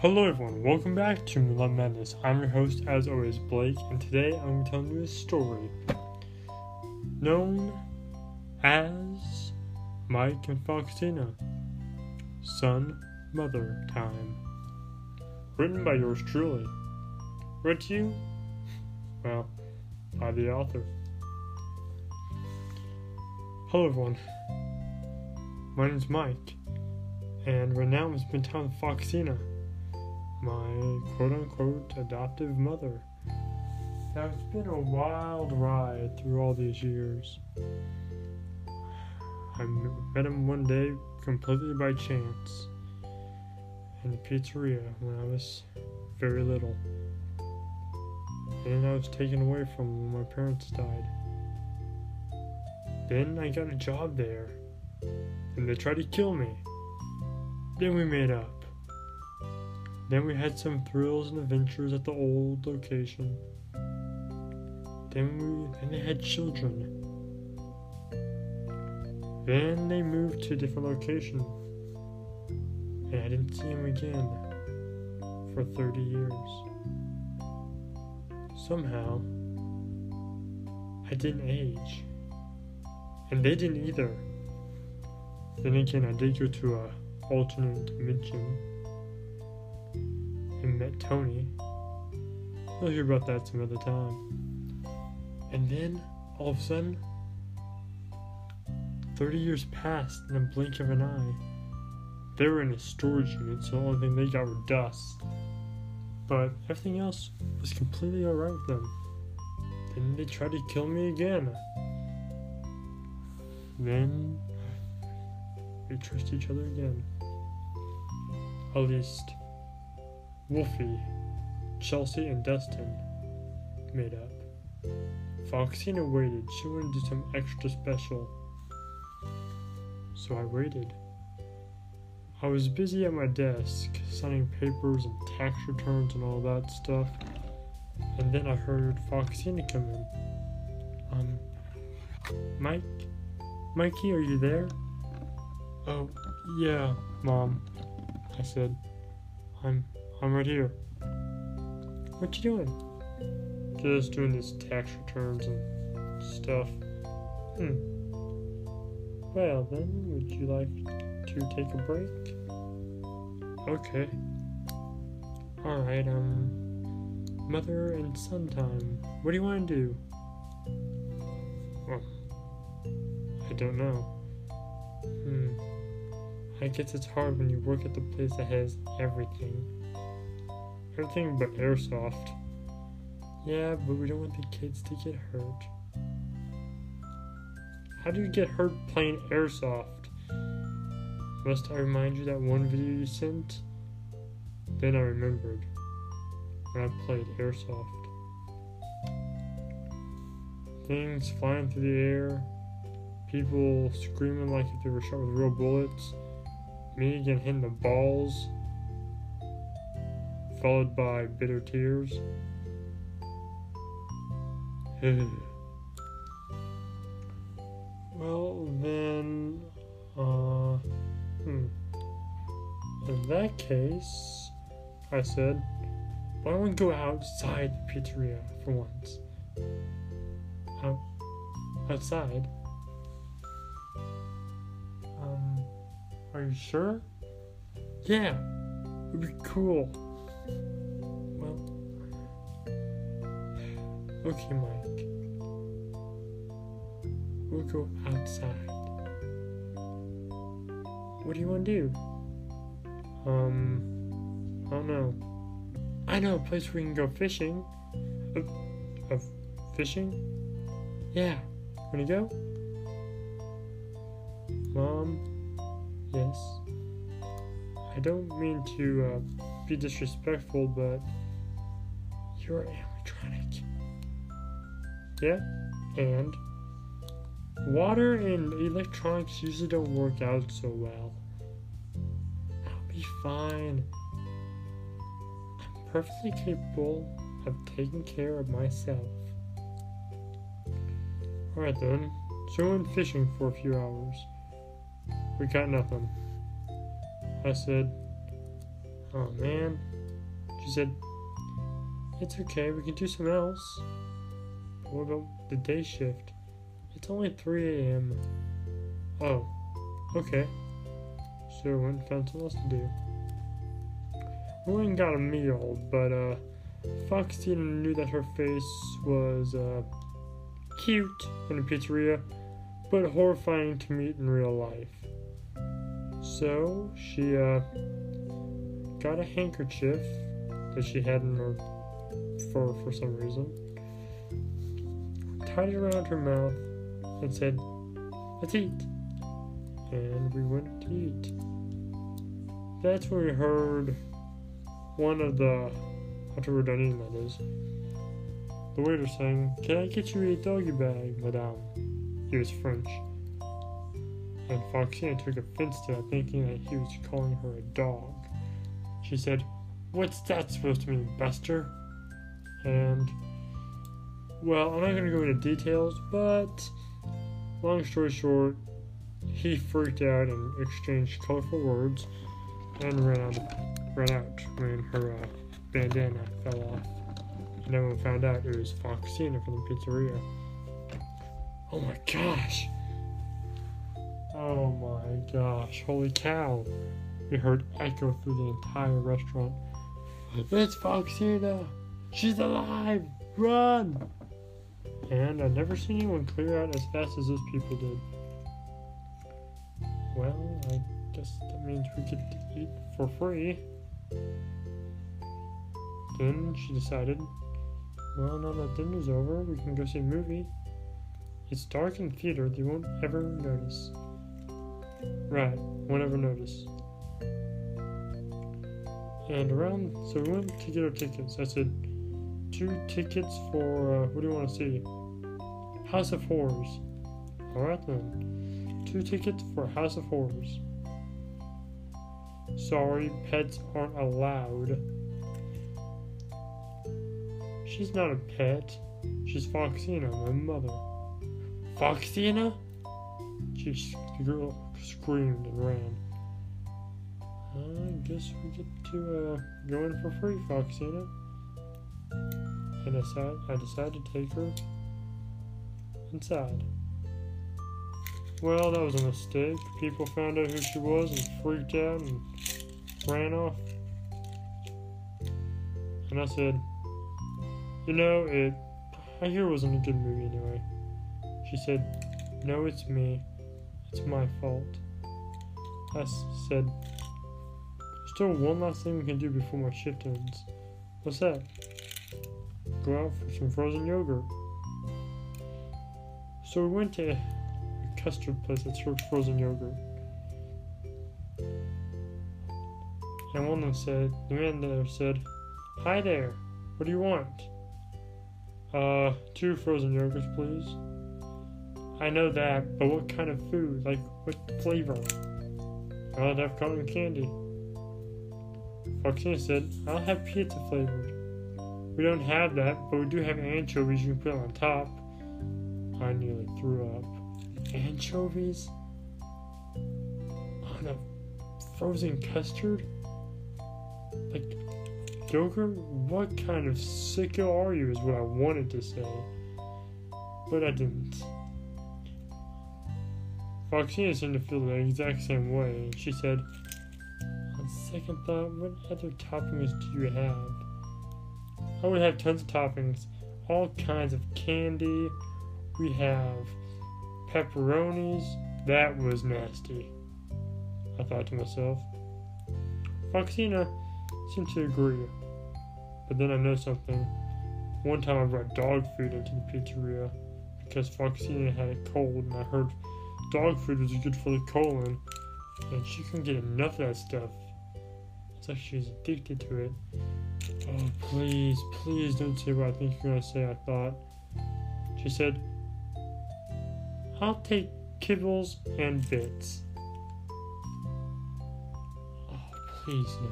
Hello everyone, welcome back to Moonlight Madness. I'm your host, as always, Blake, and today I'm telling you a story known as Mike and Foxena Son Mother Time. Written by yours truly. Read to you? Well, by the author. Hello everyone. My name's Mike, and right now I'm spending time Foxena my quote unquote adoptive mother. Now, it's been a wild ride through all these years. I met him one day completely by chance in a pizzeria when I was very little. And I was taken away from when my parents died. Then I got a job there, and they tried to kill me. Then we made up. Then we had some thrills and adventures at the old location. Then we then they had children. Then they moved to a different location. And I didn't see him again for 30 years. Somehow, I didn't age. And they didn't either. Then again, I did go to a alternate dimension and met Tony. We'll hear about that some other time. And then, all of a sudden, 30 years passed in a blink of an eye. They were in a storage unit, so the only thing they got were dust. But everything else was completely alright with them. Then they tried to kill me again. Then we trust each other again. At least Wolfie, Chelsea, and Dustin made up. Foxena waited. She wanted to do something extra special. So I waited. I was busy at my desk, signing papers and tax returns and all that stuff. And then I heard Foxena come in. Um, Mike? Mikey, are you there? Oh, yeah, Mom, I said. I'm I'm right here. What you doing? Just doing these tax returns and stuff. Hmm. Well then, would you like to take a break? Okay. Alright, um mother and son time. What do you want to do? Well, I don't know. Hmm. I guess it's hard when you work at the place that has everything. Everything but airsoft. Yeah, but we don't want the kids to get hurt. How do you get hurt playing airsoft? Must I remind you that one video you sent? Then I remembered when I played airsoft. Things flying through the air, people screaming like if they were shot with real bullets, me getting hit in the balls followed by bitter tears. well, then, uh, hmm. In that case, I said, why don't we go outside the pizzeria for once? Out, outside? Um, are you sure? Yeah, it'd be cool. Well, okay, Mike. We'll go outside. What do you want to do? Um, I don't know. I know a place where we can go fishing. Of, of fishing? Yeah. Wanna go? Mom? Yes. I don't mean to uh, be disrespectful, but you're animatronic. Yeah, and water and electronics usually don't work out so well. I'll be fine. I'm perfectly capable of taking care of myself. Alright then, so we went fishing for a few hours. We got nothing. I said, Oh man, She said, It's okay, we can do something else. What about the day shift? It's only 3 a.m. Oh, okay. So we went and found something else to do. We went and got a meal, but uh, Foxy knew that her face was uh, cute in a pizzeria, but horrifying to meet in real life. So she uh, got a handkerchief that she had in her fur for some reason, tied it around her mouth, and said, Let's eat. And we went to eat. That's when we heard one of the, after we're that is, the waiter saying, Can I get you a doggy bag, madame? He was French. And Foxena took offense to that, thinking that he was calling her a dog. She said, What's that supposed to mean, Buster? And, well, I'm not going to go into details, but long story short, he freaked out and exchanged colorful words and ran, out, ran out when her uh, bandana fell off. And everyone found out it was Foxena from the pizzeria. Oh my gosh! Oh my gosh, holy cow! We heard echo through the entire restaurant. It's Foxena! She's alive! Run! And I've never seen anyone clear out as fast as those people did. Well, I guess that means we get to eat for free. Then she decided, well, now that dinner's over, we can go see a movie. It's dark in theater, they won't ever notice. Right, won't ever notice. And around, so we went to get our tickets. I said, two tickets for, uh, what do you want to see? House of Horrors. Alright then. Two tickets for House of Horrors. Sorry, pets aren't allowed. She's not a pet. She's Foxena, my mother. Foxena? She, girl screamed and ran. I guess we get to uh, go in for free, Foxena. And I decided, I decided to take her inside. Well, that was a mistake. People found out who she was and freaked out and ran off. And I said, You know, it. I hear it wasn't a good movie anyway. She said, No, it's me. It's my fault. I said, Still, one last thing we can do before my shift ends. What's that? Go out for some frozen yogurt. So we went to a custard place that served frozen yogurt. And one of them said, the man there said, Hi there, what do you want? Uh, two frozen yogurts, please. I know that, but what kind of food? Like, what flavor? I'd have cotton candy. Foxena said, I'll have pizza flavored. We don't have that, but we do have anchovies you can put on top. I nearly threw up. Anchovies? On a frozen custard? Like, yogurt? What kind of sicko are you, is what I wanted to say. But I didn't. Foxena seemed to feel the exact same way, and she said, second thought, what other toppings do you have? I would have tons of toppings, all kinds of candy. We have pepperonis. That was nasty. I thought to myself. Foxena seemed to agree. But then I know something. One time I brought dog food into the pizzeria because Foxena had a cold and I heard dog food was good for the colon, and she couldn't get enough of that stuff. She's addicted to it. Oh, please, please don't say what I think you're gonna say, I thought. She said, I'll take kibbles and bits. Oh, please no.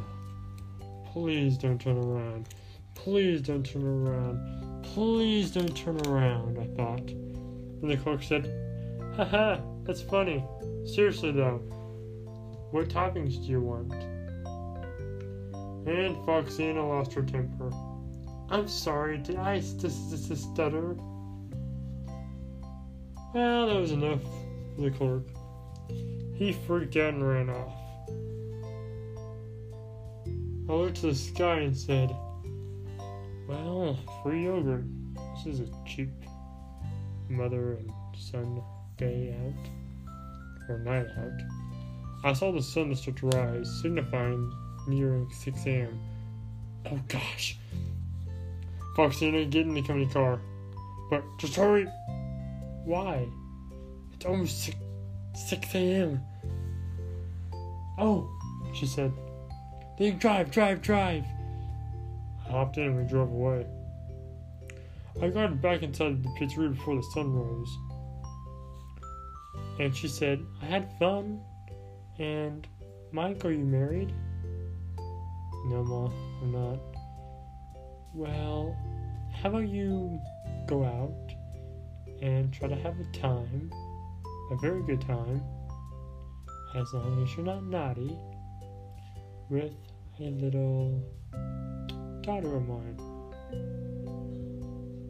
Please don't turn around. Please don't turn around. Please don't turn around, I thought. And the clerk said, Haha, that's funny. Seriously though, what toppings do you want? And Foxena lost her temper. I'm sorry, did I st- st- st- stutter? Well, that was enough for the clerk. He freaked out and ran off. I looked to the sky and said, Well, free yogurt. This is a cheap mother and son day out, or night out. I saw the sun start to rise, signifying nearing 6 a.m. Oh gosh. Foxena, get in the company car. But just hurry! Why? It's almost 6, 6 a.m. Oh, she said. Then drive, drive, drive. I hopped in and we drove away. I got back inside the pizzeria before the sun rose. And she said, I had fun. And, Mike, are you married? No, Ma, I'm not. Well, how about you go out and try to have a time, a very good time, as long as you're not naughty, with a little daughter of mine.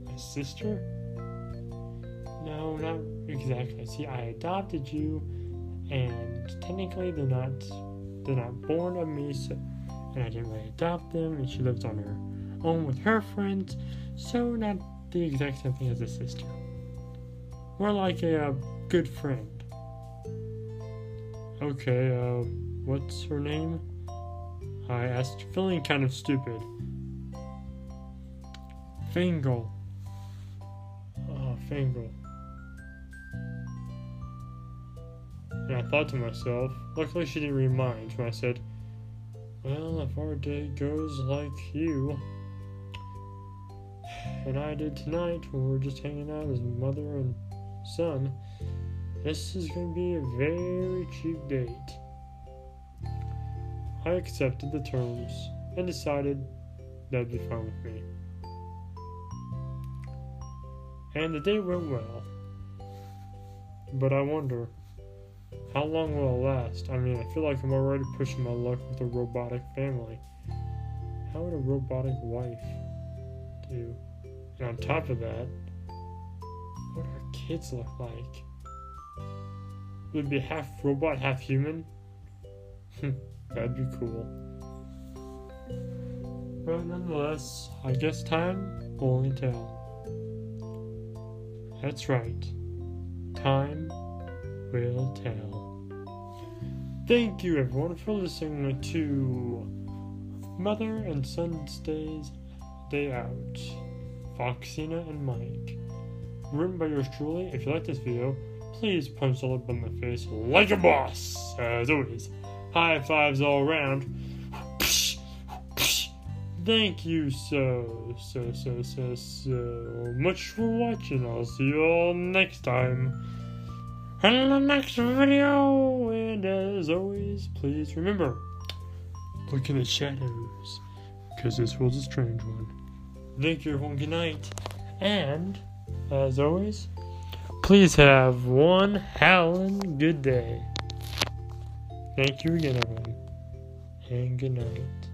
My sister? No, not exactly. See, I adopted you, and technically they're not they're not born of me, so, and I didn't really adopt them. And she lives on her own with her friends, so not the exact same thing as a sister. More like a, uh, good friend. Okay, uh, what's her name? I asked, feeling kind of stupid. Fangle. Oh, Fangle. And I thought to myself, luckily she didn't remind when I said, Well, if our day goes like you, and I did tonight when we're just hanging out as mother and son, this is going to be a very cheap date. I accepted the terms and decided that'd be fine with me. And the day went well. But I wonder, how long will it last? I mean, I feel like I'm already pushing my luck with a robotic family. How would a robotic wife do? And on top of that, what do our kids look like? Would it be half robot, half human? Hmm, that'd be cool. But nonetheless, I guess time will only tell. That's right. Time will tell. Thank you everyone for listening to Mother and Son's Days Day Out. Foxena and Mike. Written by yours truly. If you like this video, please punch the in the face like a boss. As always, high fives all around. Thank you so, so, so, so, so much for watching. I'll see you all next time in the next video. And as always, please remember look in the shadows because this was a strange one. Thank you, everyone. Good night. And as always, please have one howling good day. Thank you again, everyone. And good night.